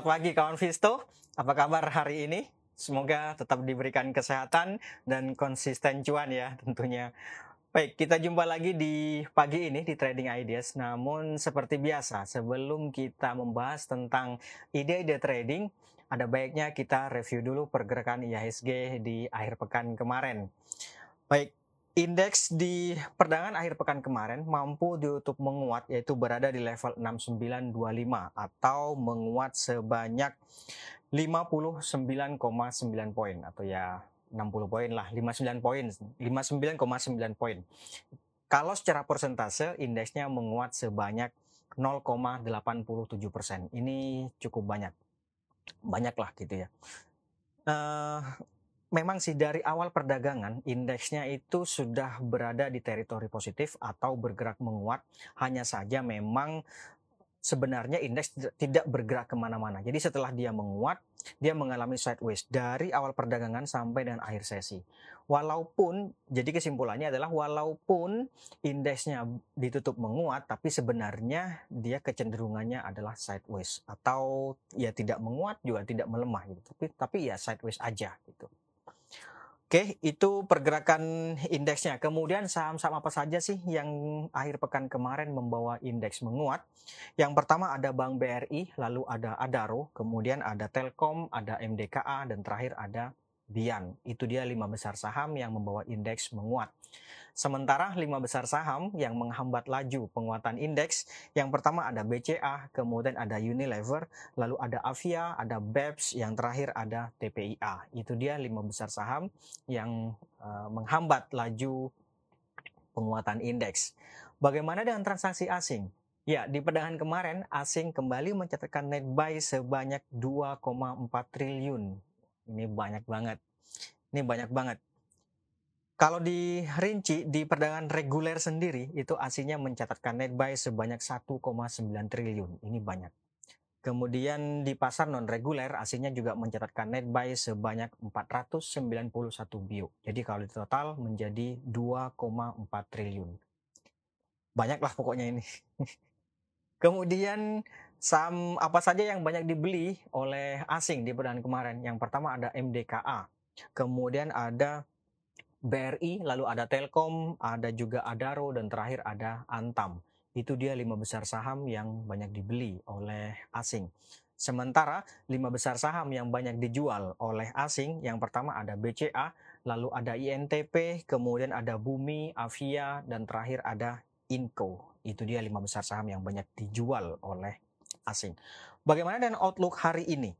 Selamat pagi kawan Visto, apa kabar hari ini? Semoga tetap diberikan kesehatan dan konsisten cuan ya tentunya. Baik, kita jumpa lagi di pagi ini di Trading Ideas. Namun seperti biasa, sebelum kita membahas tentang ide-ide trading, ada baiknya kita review dulu pergerakan IHSG di akhir pekan kemarin. Baik, Indeks di perdagangan akhir pekan kemarin mampu ditutup menguat yaitu berada di level 6925 atau menguat sebanyak 59,9 poin atau ya 60 poin lah 59 poin 59,9 poin. Kalau secara persentase indeksnya menguat sebanyak 0,87 persen. Ini cukup banyak, banyak lah gitu ya. Uh, memang sih dari awal perdagangan indeksnya itu sudah berada di teritori positif atau bergerak menguat. Hanya saja memang sebenarnya indeks tidak bergerak ke mana-mana. Jadi setelah dia menguat, dia mengalami sideways dari awal perdagangan sampai dengan akhir sesi. Walaupun, jadi kesimpulannya adalah walaupun indeksnya ditutup menguat, tapi sebenarnya dia kecenderungannya adalah sideways atau ya tidak menguat juga tidak melemah gitu. Tapi tapi ya sideways aja gitu. Oke, itu pergerakan indeksnya. Kemudian saham-saham apa saja sih yang akhir pekan kemarin membawa indeks menguat? Yang pertama ada Bank BRI, lalu ada Adaro, kemudian ada Telkom, ada MDKA, dan terakhir ada Bian. Itu dia lima besar saham yang membawa indeks menguat. Sementara lima besar saham yang menghambat laju penguatan indeks, yang pertama ada BCA, kemudian ada Unilever, lalu ada Avia, ada BEPS, yang terakhir ada TPIA. Itu dia lima besar saham yang uh, menghambat laju penguatan indeks. Bagaimana dengan transaksi asing? Ya, di perdagangan kemarin asing kembali mencatatkan net buy sebanyak 2,4 triliun. Ini banyak banget. Ini banyak banget. Kalau dirinci di perdagangan reguler sendiri itu aslinya mencatatkan net buy sebanyak 1,9 triliun. Ini banyak. Kemudian di pasar non reguler aslinya juga mencatatkan net buy sebanyak 491 bio. Jadi kalau di total menjadi 2,4 triliun. Banyaklah pokoknya ini. Kemudian saham apa saja yang banyak dibeli oleh asing di perdagangan kemarin? Yang pertama ada MDKA. Kemudian ada BRI, lalu ada Telkom, ada juga Adaro, dan terakhir ada Antam. Itu dia lima besar saham yang banyak dibeli oleh asing. Sementara lima besar saham yang banyak dijual oleh asing, yang pertama ada BCA, lalu ada INTP, kemudian ada Bumi, Avia, dan terakhir ada Inco. Itu dia lima besar saham yang banyak dijual oleh asing. Bagaimana dengan outlook hari ini?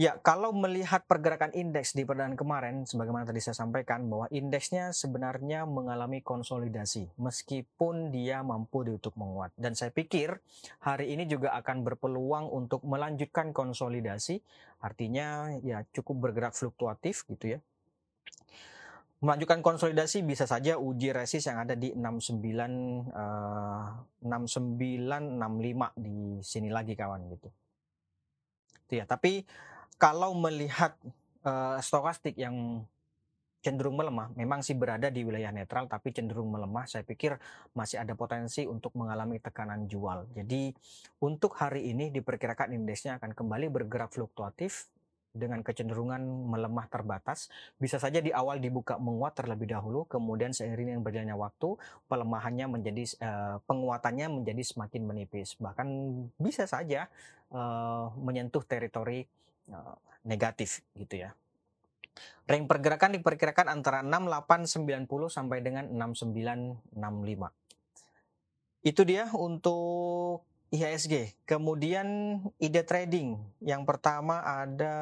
Ya, kalau melihat pergerakan indeks di perdagangan kemarin, sebagaimana tadi saya sampaikan bahwa indeksnya sebenarnya mengalami konsolidasi meskipun dia mampu ditutup menguat. Dan saya pikir hari ini juga akan berpeluang untuk melanjutkan konsolidasi, artinya ya cukup bergerak fluktuatif gitu ya. Melanjutkan konsolidasi bisa saja uji resist yang ada di 69 uh, 6965 di sini lagi kawan gitu. Itu ya, tapi kalau melihat uh, stokastik yang cenderung melemah, memang sih berada di wilayah netral tapi cenderung melemah, saya pikir masih ada potensi untuk mengalami tekanan jual. Jadi untuk hari ini diperkirakan indeksnya akan kembali bergerak fluktuatif dengan kecenderungan melemah terbatas. Bisa saja di awal dibuka menguat terlebih dahulu, kemudian seiring dengan berjalannya waktu, pelemahannya menjadi uh, penguatannya menjadi semakin menipis. Bahkan bisa saja uh, menyentuh teritori Eh, negatif gitu ya. Rank pergerakan diperkirakan antara 6890 sampai dengan 6965. Itu dia untuk IHSG. Kemudian ide trading. Yang pertama ada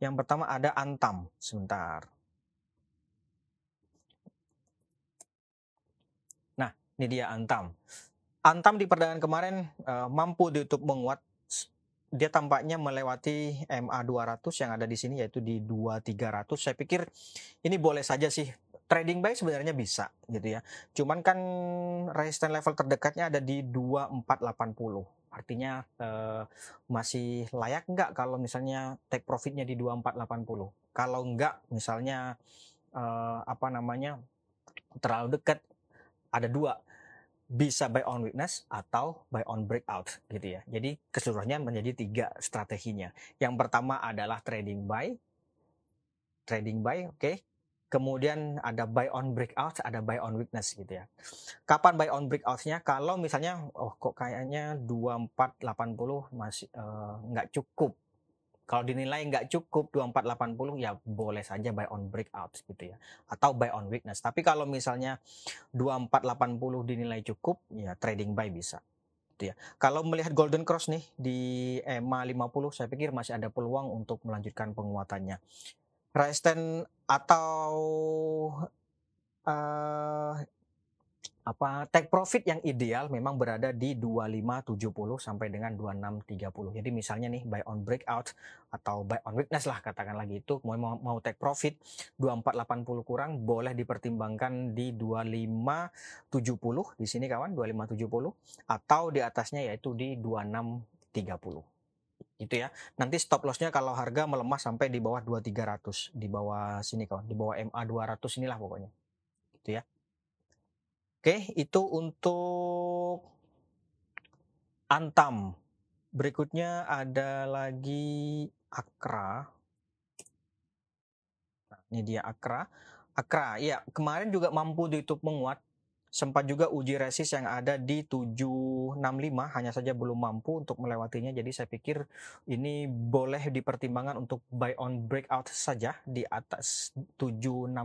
yang pertama ada Antam. Sebentar. Nah, ini dia Antam. Antam di perdagangan kemarin uh, mampu ditutup menguat dia tampaknya melewati MA 200 yang ada di sini yaitu di 2300. Saya pikir ini boleh saja sih trading buy sebenarnya bisa gitu ya. Cuman kan resistance level terdekatnya ada di 2480. Artinya eh, masih layak nggak kalau misalnya take profitnya di 2480. Kalau nggak misalnya eh, apa namanya terlalu dekat ada dua bisa buy on weakness atau buy on breakout gitu ya. Jadi keseluruhannya menjadi tiga strateginya. Yang pertama adalah trading buy, trading buy, oke. Okay. Kemudian ada buy on breakout, ada buy on weakness gitu ya. Kapan buy on breakoutnya? Kalau misalnya, oh kok kayaknya 2480 masih uh, nggak cukup kalau dinilai nggak cukup 2480 ya boleh saja buy on breakout gitu ya atau buy on weakness. Tapi kalau misalnya 2480 dinilai cukup ya trading buy bisa. Gitu ya. Kalau melihat golden cross nih di EMA 50 saya pikir masih ada peluang untuk melanjutkan penguatannya. Resistance atau uh, apa take profit yang ideal memang berada di 2570 sampai dengan 2630. Jadi misalnya nih buy on breakout atau buy on weakness lah katakan lagi itu mau mau take profit 2480 kurang boleh dipertimbangkan di 2570 di sini kawan 2570 atau di atasnya yaitu di 2630 gitu ya. Nanti stop lossnya kalau harga melemah sampai di bawah 2300 di bawah sini kawan, di bawah MA 200 inilah pokoknya. Gitu ya. Oke, itu untuk Antam. Berikutnya ada lagi Akra. Nah, ini dia Akra. Akra, ya kemarin juga mampu ditutup menguat. Sempat juga uji resist yang ada di 765, hanya saja belum mampu untuk melewatinya. Jadi saya pikir ini boleh dipertimbangkan untuk buy on breakout saja di atas 765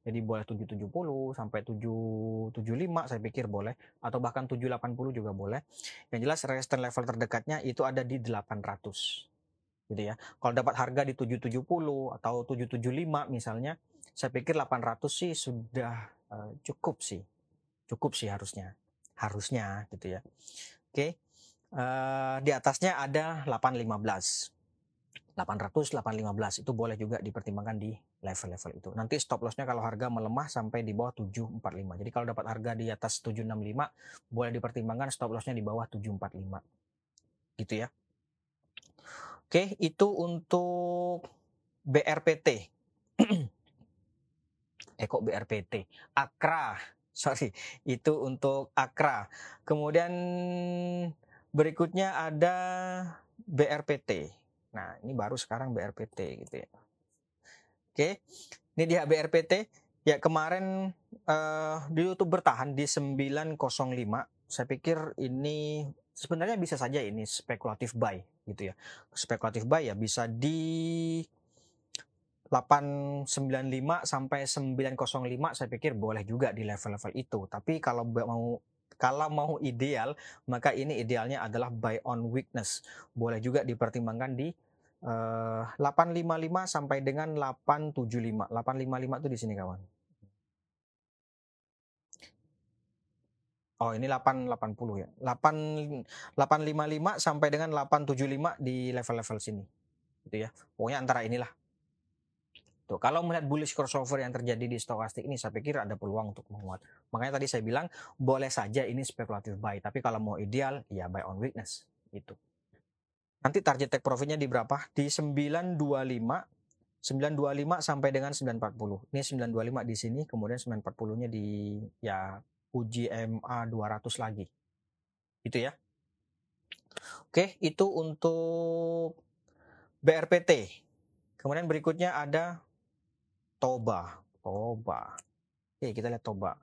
jadi boleh 770 sampai 775 saya pikir boleh atau bahkan 780 juga boleh. Yang jelas resistance level terdekatnya itu ada di 800. Gitu ya. Kalau dapat harga di 770 atau 775 misalnya, saya pikir 800 sih sudah uh, cukup sih. Cukup sih harusnya. Harusnya gitu ya. Oke. Uh, di atasnya ada 815. 800, 815 itu boleh juga dipertimbangkan di level-level itu. Nanti stop lossnya kalau harga melemah sampai di bawah 745. Jadi kalau dapat harga di atas 765 boleh dipertimbangkan stop lossnya di bawah 745. Gitu ya. Oke, itu untuk BRPT. eh kok BRPT? Akra. Sorry, itu untuk Akra. Kemudian berikutnya ada BRPT. Nah, ini baru sekarang BRPT gitu ya. Oke, ini dia BRPT. Ya kemarin uh, di YouTube bertahan di 905. Saya pikir ini sebenarnya bisa saja ini spekulatif buy gitu ya. Spekulatif buy ya bisa di 895 sampai 905 saya pikir boleh juga di level-level itu. Tapi kalau mau kalau mau ideal, maka ini idealnya adalah buy on weakness. Boleh juga dipertimbangkan di uh, eh, 855 sampai dengan 875. 855 itu di sini kawan. Oh, ini 880 ya. 8 855 sampai dengan 875 di level-level sini. Gitu ya. Pokoknya antara inilah. Tuh, kalau melihat bullish crossover yang terjadi di stokastik ini saya pikir ada peluang untuk menguat. Makanya tadi saya bilang boleh saja ini spekulatif buy, tapi kalau mau ideal ya buy on weakness itu. Nanti target take profitnya di berapa? Di 925 925 sampai dengan 940. Ini 925 di sini, kemudian 940-nya di ya uji MA 200 lagi. Itu ya. Oke, itu untuk BRPT. Kemudian berikutnya ada Toba. Toba. Oke, kita lihat Toba.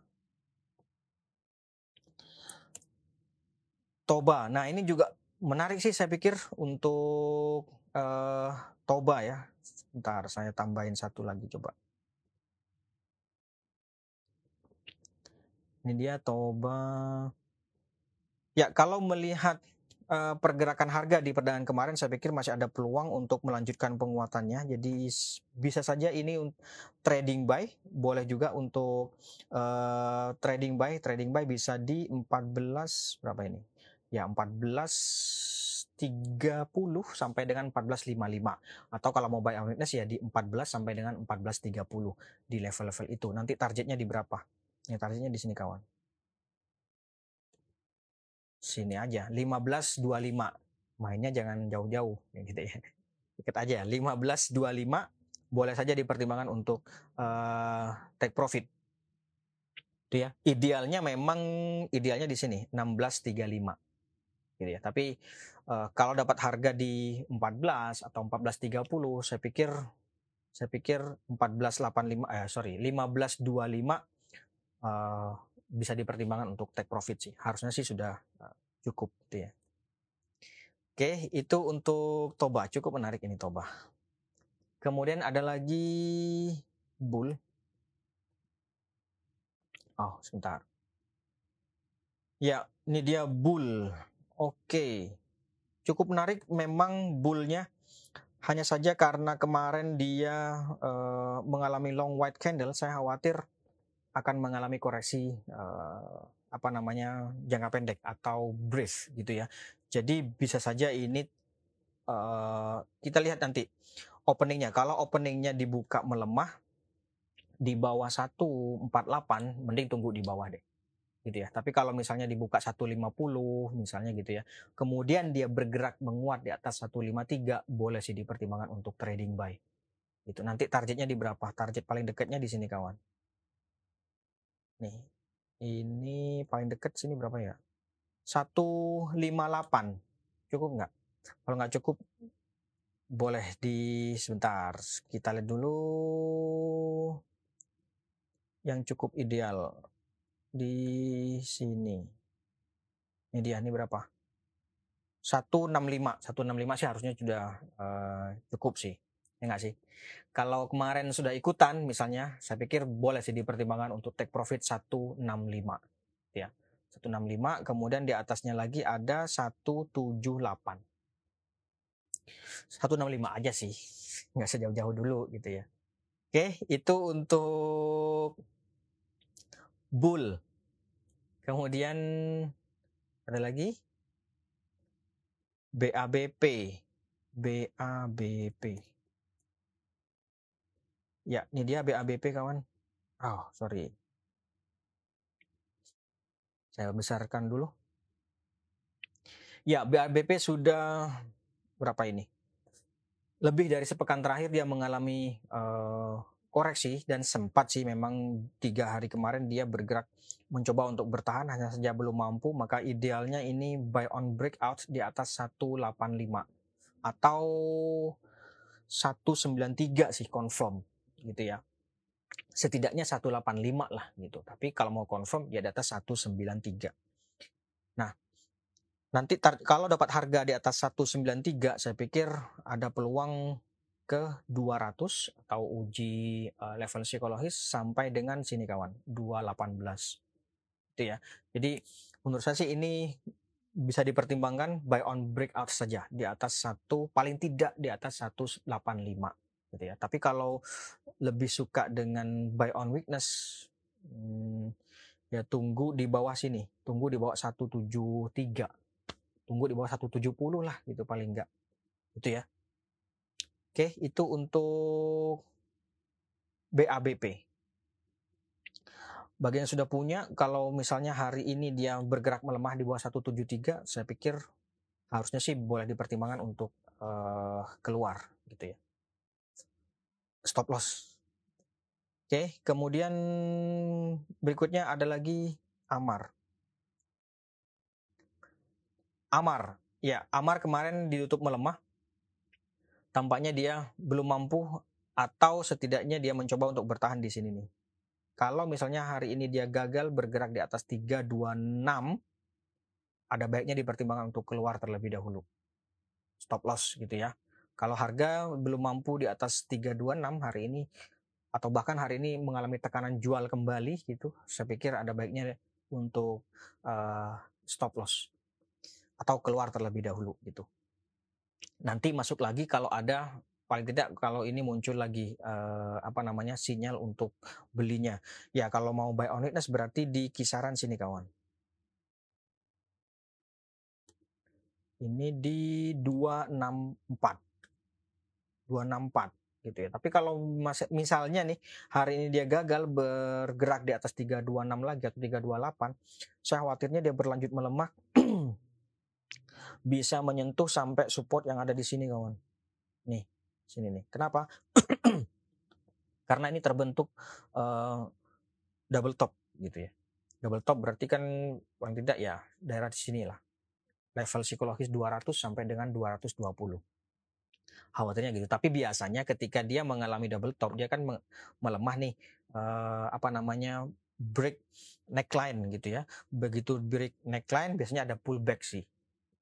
Toba. Nah, ini juga menarik sih saya pikir untuk uh, Toba ya. Sebentar, saya tambahin satu lagi coba. Ini dia Toba. Ya, kalau melihat uh, pergerakan harga di perdagangan kemarin saya pikir masih ada peluang untuk melanjutkan penguatannya. Jadi bisa saja ini trading buy, boleh juga untuk uh, trading buy. Trading buy bisa di 14 berapa ini? Ya 14 30 sampai dengan 14.55 atau kalau mau buy on weakness ya di 14 sampai dengan 14.30 di level-level itu. Nanti targetnya di berapa? Ya targetnya di sini kawan sini aja 1525 mainnya jangan jauh-jauh ya gitu ya dikit aja 1525 boleh saja dipertimbangkan untuk uh, take profit Itu ya. Idealnya memang idealnya di sini 1635. Gitu ya. Tapi uh, kalau dapat harga di 14 atau 1430 saya pikir saya pikir 1485 eh sorry 1525 uh, bisa dipertimbangkan untuk take profit sih. Harusnya sih sudah uh, cukup gitu ya. Oke, itu untuk Toba. Cukup menarik ini Toba. Kemudian ada lagi Bull. Oh, sebentar. Ya, ini dia Bull. Oke. Cukup menarik memang bullnya hanya saja karena kemarin dia uh, mengalami long white candle, saya khawatir akan mengalami koreksi uh, apa namanya jangka pendek atau brief gitu ya. Jadi bisa saja ini uh, kita lihat nanti openingnya. Kalau openingnya dibuka melemah di bawah 148, mending tunggu di bawah deh. Gitu ya. Tapi kalau misalnya dibuka 150 misalnya gitu ya. Kemudian dia bergerak menguat di atas 153, boleh sih dipertimbangkan untuk trading buy. Itu nanti targetnya di berapa? Target paling dekatnya di sini kawan. Nih. Ini paling dekat sini berapa ya? 158 cukup nggak? Kalau nggak cukup boleh di sebentar. Kita lihat dulu yang cukup ideal di sini. Ini dia ini berapa? 165 165 sih harusnya sudah uh, cukup sih ya nggak sih? Kalau kemarin sudah ikutan misalnya saya pikir boleh sih dipertimbangkan untuk take profit 165 ya. 165 kemudian di atasnya lagi ada 178 165 aja sih nggak sejauh-jauh dulu gitu ya. Oke itu untuk bull. Kemudian ada lagi? BABP BABP ya ini dia BABP kawan oh sorry saya besarkan dulu. Ya, BABP sudah berapa ini? Lebih dari sepekan terakhir dia mengalami uh, koreksi dan sempat sih memang tiga hari kemarin dia bergerak mencoba untuk bertahan hanya saja belum mampu maka idealnya ini buy on breakout di atas 185 atau 193 sih confirm gitu ya setidaknya 185 lah gitu. Tapi kalau mau confirm ya di atas 193. Nah, nanti kalau dapat harga di atas 193 saya pikir ada peluang ke 200 atau uji uh, level psikologis sampai dengan sini kawan 218 itu ya jadi menurut saya sih ini bisa dipertimbangkan buy on breakout saja di atas satu paling tidak di atas 185 gitu ya. Tapi kalau lebih suka dengan buy on weakness, hmm, ya tunggu di bawah sini, tunggu di bawah 173, tunggu di bawah 170 lah gitu paling enggak, itu ya. Oke, itu untuk BABP. Bagi yang sudah punya, kalau misalnya hari ini dia bergerak melemah di bawah 173, saya pikir harusnya sih boleh dipertimbangkan untuk uh, keluar gitu ya stop loss. Oke, kemudian berikutnya ada lagi Amar. Amar, ya Amar kemarin ditutup melemah. Tampaknya dia belum mampu atau setidaknya dia mencoba untuk bertahan di sini nih. Kalau misalnya hari ini dia gagal bergerak di atas 326, ada baiknya dipertimbangkan untuk keluar terlebih dahulu. Stop loss gitu ya. Kalau harga belum mampu di atas 326 hari ini atau bahkan hari ini mengalami tekanan jual kembali gitu, saya pikir ada baiknya untuk uh, stop loss atau keluar terlebih dahulu gitu. Nanti masuk lagi kalau ada paling tidak kalau ini muncul lagi uh, apa namanya sinyal untuk belinya. Ya kalau mau buy on weakness berarti di kisaran sini kawan. Ini di 264. 264 gitu ya. Tapi kalau misalnya nih hari ini dia gagal bergerak di atas 326 lagi atau 328, saya khawatirnya dia berlanjut melemah bisa menyentuh sampai support yang ada di sini kawan. Nih, sini nih. Kenapa? Karena ini terbentuk uh, double top gitu ya. Double top berarti kan paling tidak ya daerah di sini lah. Level psikologis 200 sampai dengan 220. Khawatirnya gitu. Tapi biasanya ketika dia mengalami double top, dia kan melemah nih uh, apa namanya break neckline gitu ya. Begitu break neckline biasanya ada pullback sih.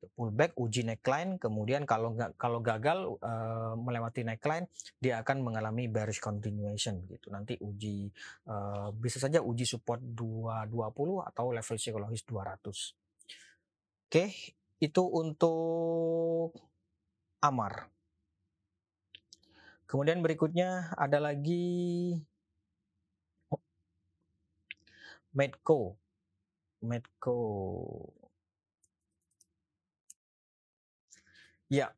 Pullback uji neckline, kemudian kalau nggak kalau gagal uh, melewati neckline, dia akan mengalami bearish continuation gitu. Nanti uji uh, bisa saja uji support 220 atau level psikologis 200. Oke, itu untuk Amar. Kemudian berikutnya ada lagi Medco. Medco. Ya,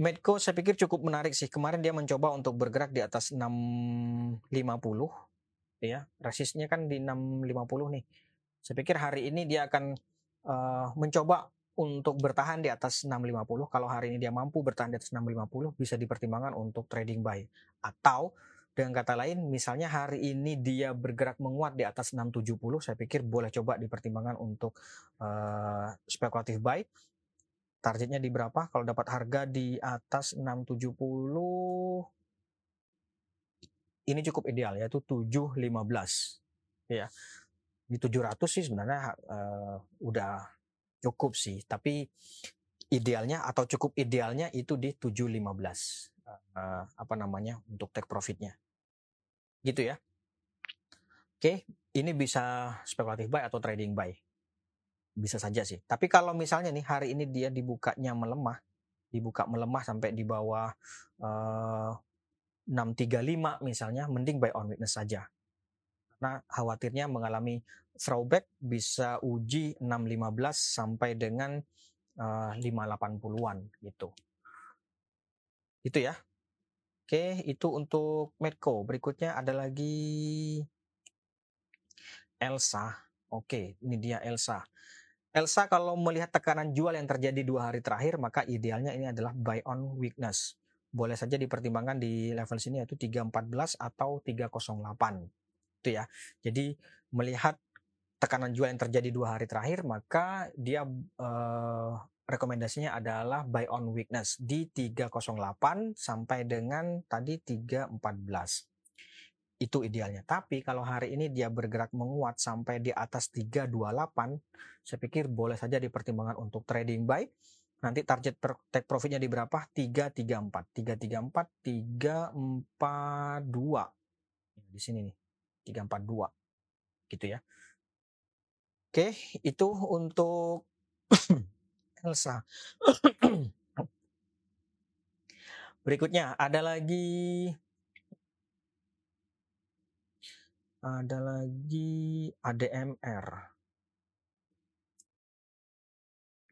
Medco saya pikir cukup menarik sih. Kemarin dia mencoba untuk bergerak di atas 650 ya. Resistnya kan di 650 nih. Saya pikir hari ini dia akan uh, mencoba untuk bertahan di atas 650. Kalau hari ini dia mampu bertahan di atas 650 bisa dipertimbangkan untuk trading buy. Atau dengan kata lain, misalnya hari ini dia bergerak menguat di atas 670, saya pikir boleh coba dipertimbangkan untuk uh, spekulatif buy. Targetnya di berapa? Kalau dapat harga di atas 670, ini cukup ideal yaitu 715. Ya, di 700 sih sebenarnya uh, udah cukup sih, tapi idealnya atau cukup idealnya itu di 715 uh, apa namanya untuk take profitnya gitu ya. Oke, ini bisa spekulatif buy atau trading buy. Bisa saja sih. Tapi kalau misalnya nih hari ini dia dibukanya melemah, dibuka melemah sampai di bawah uh, eh, 635 misalnya, mending buy on witness saja. Karena khawatirnya mengalami throwback bisa uji 615 sampai dengan uh, 580-an gitu. Itu ya. Oke, itu untuk Medco. Berikutnya ada lagi Elsa. Oke, ini dia Elsa. Elsa kalau melihat tekanan jual yang terjadi dua hari terakhir, maka idealnya ini adalah buy on weakness. Boleh saja dipertimbangkan di level sini yaitu 314 atau 308. Itu ya. Jadi melihat tekanan jual yang terjadi dua hari terakhir, maka dia uh, rekomendasinya adalah buy on weakness di 308 sampai dengan tadi 314. Itu idealnya. Tapi kalau hari ini dia bergerak menguat sampai di atas 328, saya pikir boleh saja dipertimbangkan untuk trading buy. Nanti target take profitnya di berapa? 334. 334, 342. Di sini nih. 342. Gitu ya. Oke, itu untuk Elsa. Berikutnya ada lagi ada lagi ADMR.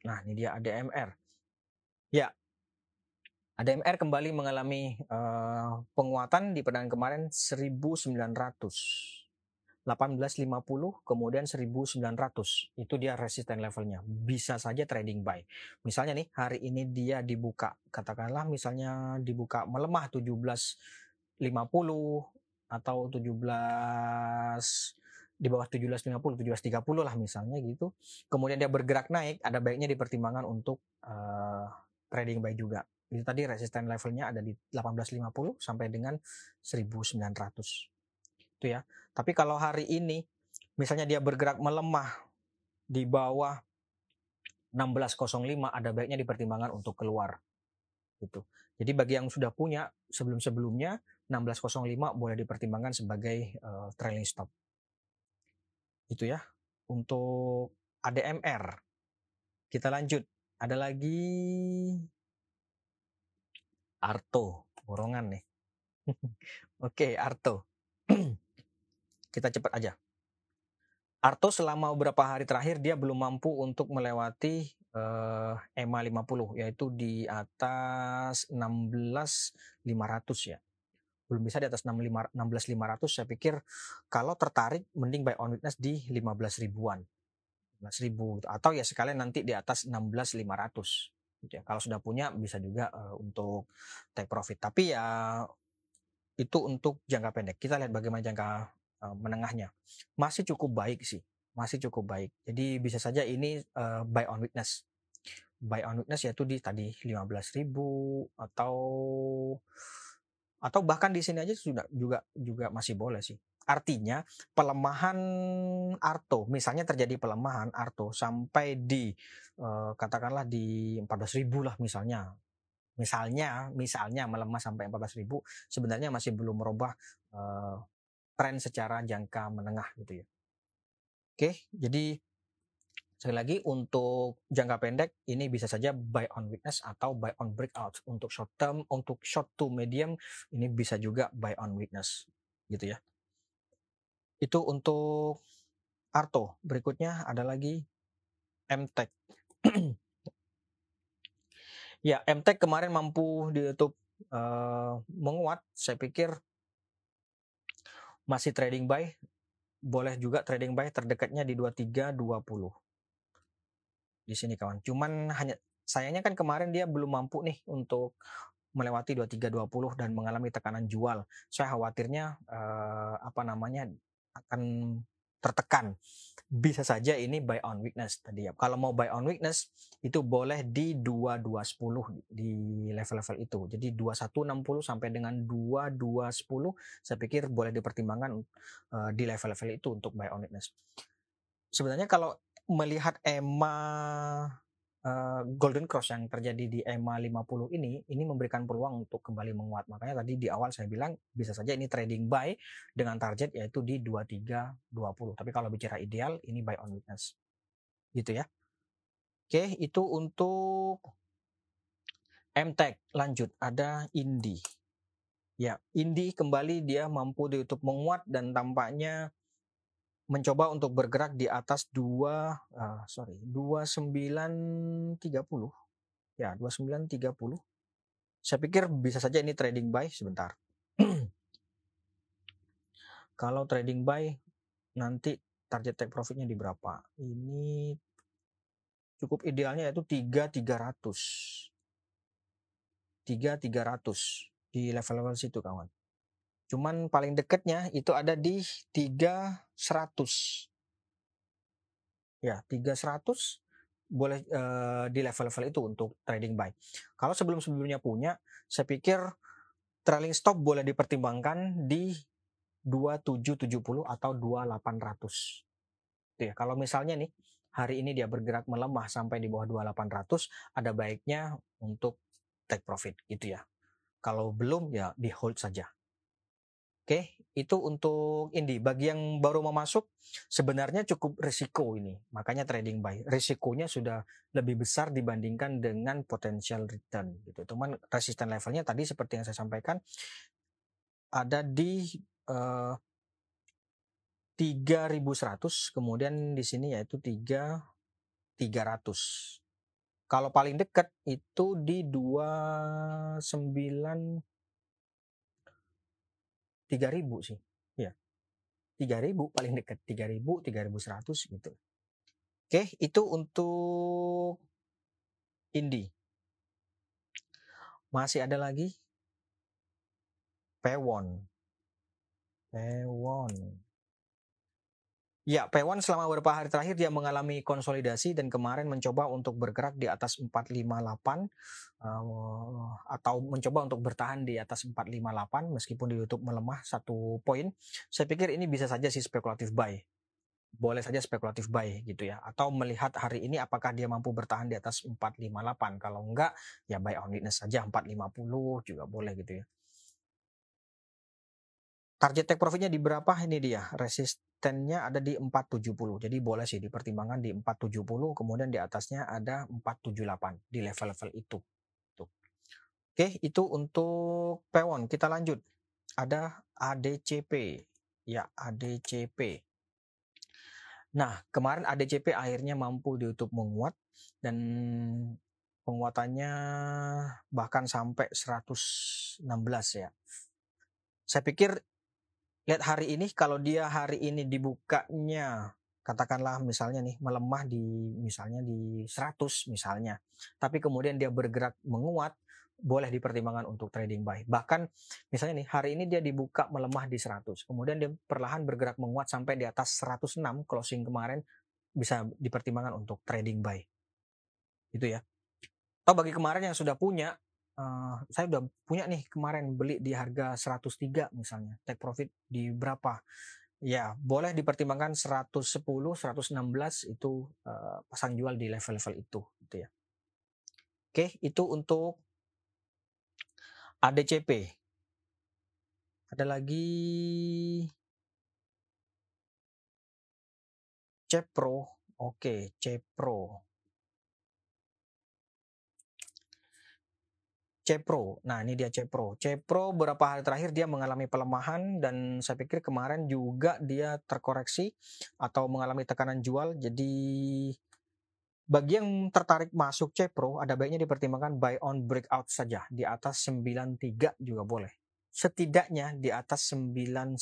Nah, ini dia ADMR. Ya. ADMR kembali mengalami uh, penguatan di perdagangan kemarin 1900. 1850 kemudian 1900 itu dia resisten levelnya. Bisa saja trading buy. Misalnya nih hari ini dia dibuka. Katakanlah misalnya dibuka melemah 1750 atau 17 di bawah 1750 1730 lah misalnya gitu. Kemudian dia bergerak naik ada baiknya dipertimbangkan untuk uh, trading buy juga. Itu tadi resisten levelnya ada di 1850 sampai dengan 1900 itu ya tapi kalau hari ini misalnya dia bergerak melemah di bawah 1605 ada baiknya dipertimbangkan untuk keluar. Gitu. Jadi bagi yang sudah punya sebelum-sebelumnya 1605 boleh dipertimbangkan sebagai uh, trailing stop. Itu ya. Untuk ADMR. Kita lanjut. Ada lagi Arto, borongan nih. Oke, Arto. Kita cepat aja. Arto selama beberapa hari terakhir dia belum mampu untuk melewati uh, EMA 50 yaitu di atas 16500 ya. Belum bisa di atas 16500 saya pikir kalau tertarik mending buy on witness di 15 ribuan. 15 ribu atau ya sekalian nanti di atas 16500 gitu ya. Kalau sudah punya bisa juga uh, untuk take profit. Tapi ya itu untuk jangka pendek. Kita lihat bagaimana jangka uh, menengahnya masih cukup baik sih masih cukup baik jadi bisa saja ini uh, buy on weakness buy on weakness yaitu di tadi 15.000 atau atau bahkan di sini aja sudah juga juga masih boleh sih. Artinya pelemahan Arto, misalnya terjadi pelemahan Arto sampai di eh, katakanlah di 14.000 lah misalnya. Misalnya, misalnya melemah sampai 14.000 sebenarnya masih belum merubah eh, tren secara jangka menengah gitu ya. Oke, jadi Sekali lagi untuk jangka pendek ini bisa saja buy on weakness atau buy on breakout. Untuk short term, untuk short to medium ini bisa juga buy on weakness gitu ya. Itu untuk Arto. Berikutnya ada lagi MTech. ya, MTech kemarin mampu ditutup uh, menguat. Saya pikir masih trading buy. Boleh juga trading buy terdekatnya di 2320 di sini kawan. Cuman hanya sayangnya kan kemarin dia belum mampu nih untuk melewati 2320 dan mengalami tekanan jual. Saya khawatirnya eh, apa namanya akan tertekan. Bisa saja ini buy on weakness tadi ya. Kalau mau buy on weakness itu boleh di 2210 di level-level itu. Jadi 2160 sampai dengan 2210 saya pikir boleh dipertimbangkan uh, di level-level itu untuk buy on weakness. Sebenarnya kalau melihat EMA uh, Golden Cross yang terjadi di EMA 50 ini, ini memberikan peluang untuk kembali menguat. Makanya tadi di awal saya bilang bisa saja ini trading buy dengan target yaitu di 2320. Tapi kalau bicara ideal ini buy on weakness. Gitu ya. Oke, itu untuk MTech. Lanjut, ada Indi. Ya, Indi kembali dia mampu di YouTube menguat dan tampaknya mencoba untuk bergerak di atas 2 uh, ah, sorry 2930 ya 2930 saya pikir bisa saja ini trading buy sebentar. Kalau trading buy nanti target take profitnya di berapa? Ini cukup idealnya yaitu 3300 3300 di level-level situ kawan Cuman paling dekatnya itu ada di 3100. Ya, 3100 boleh uh, di level-level itu untuk trading buy. Kalau sebelum-sebelumnya punya, saya pikir trailing stop boleh dipertimbangkan di 2770 atau 2800. Ya, kalau misalnya nih hari ini dia bergerak melemah sampai di bawah 2800, ada baiknya untuk take profit gitu ya. Kalau belum ya di hold saja. Oke, itu untuk Indi. Bagi yang baru mau masuk, sebenarnya cukup risiko ini. Makanya trading buy. Risikonya sudah lebih besar dibandingkan dengan potensial return. Gitu. Cuman resisten levelnya tadi seperti yang saya sampaikan, ada di uh, eh, 3100, kemudian di sini yaitu 3 300. Kalau paling dekat itu di 29 3000 sih. Ya. 3000 paling dekat, 3000, 3100 gitu. Oke, itu untuk Indi. Masih ada lagi Pewon. Pewon. Ya, P1 selama beberapa hari terakhir dia mengalami konsolidasi dan kemarin mencoba untuk bergerak di atas 458 uh, eh, atau mencoba untuk bertahan di atas 458 meskipun di YouTube melemah satu poin. Saya pikir ini bisa saja sih spekulatif buy. Boleh saja spekulatif buy gitu ya. Atau melihat hari ini apakah dia mampu bertahan di atas 458. Kalau enggak ya buy on weakness saja 450 juga boleh gitu ya. Target take profitnya di berapa ini dia? Resistennya ada di 470. Jadi boleh sih dipertimbangkan di 470, kemudian di atasnya ada 478 di level-level itu. Tuh. Oke, itu untuk Pewon. Kita lanjut. Ada ADCP. Ya, ADCP. Nah, kemarin ADCP akhirnya mampu di YouTube menguat dan penguatannya bahkan sampai 116 ya. Saya pikir lihat hari ini kalau dia hari ini dibukanya katakanlah misalnya nih melemah di misalnya di 100 misalnya. Tapi kemudian dia bergerak menguat, boleh dipertimbangkan untuk trading buy. Bahkan misalnya nih hari ini dia dibuka melemah di 100, kemudian dia perlahan bergerak menguat sampai di atas 106 closing kemarin bisa dipertimbangkan untuk trading buy. Itu ya. Atau bagi kemarin yang sudah punya uh, saya udah punya nih kemarin beli di harga 103 misalnya, take profit di berapa? Ya, boleh dipertimbangkan 110, 116 itu uh, pasang jual di level-level itu gitu ya. Oke, itu untuk ADCP. Ada lagi Cepro. Oke, Cepro. Cepro. Nah, ini dia Cepro. Cepro beberapa hari terakhir dia mengalami pelemahan dan saya pikir kemarin juga dia terkoreksi atau mengalami tekanan jual. Jadi bagi yang tertarik masuk Cepro, ada baiknya dipertimbangkan buy on breakout saja. Di atas 93 juga boleh. Setidaknya di atas 91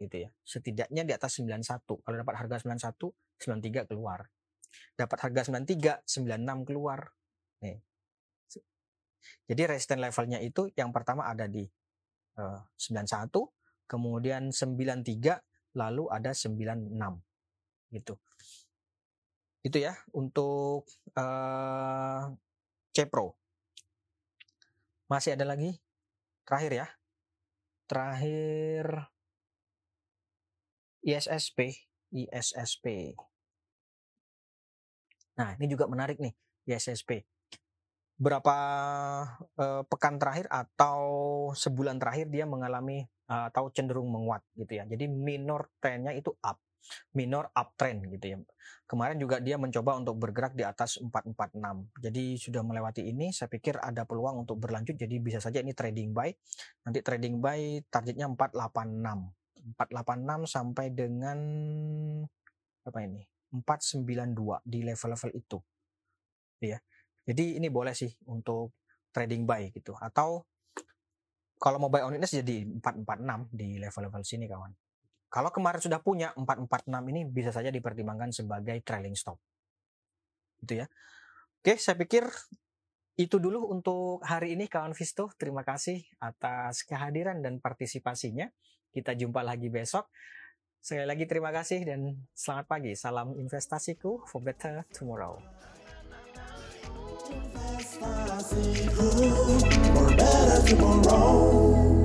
gitu ya. Setidaknya di atas 91. Kalau dapat harga 91, 93 keluar. Dapat harga 93, 96 keluar. Nih. Jadi resistance levelnya itu yang pertama ada di uh, 91, kemudian 93, lalu ada 96 gitu. Itu ya untuk uh, Cepro. Masih ada lagi? Terakhir ya. Terakhir ISSP, ISSP. Nah, ini juga menarik nih, ISSP. Berapa uh, pekan terakhir atau sebulan terakhir dia mengalami uh, atau cenderung menguat gitu ya. Jadi minor trennya itu up minor uptrend gitu ya. Kemarin juga dia mencoba untuk bergerak di atas 446. Jadi sudah melewati ini, saya pikir ada peluang untuk berlanjut. Jadi bisa saja ini trading buy. Nanti trading buy targetnya 486. 486 sampai dengan apa ini? 492 di level-level itu. Ya. Jadi ini boleh sih untuk trading buy gitu. Atau kalau mau buy on witness jadi 446 di level-level sini kawan. Kalau kemarin sudah punya 446 ini bisa saja dipertimbangkan sebagai trailing stop. Itu ya. Oke, saya pikir itu dulu untuk hari ini kawan Visto. Terima kasih atas kehadiran dan partisipasinya. Kita jumpa lagi besok. Sekali lagi terima kasih dan selamat pagi. Salam investasiku for better tomorrow. For better tomorrow.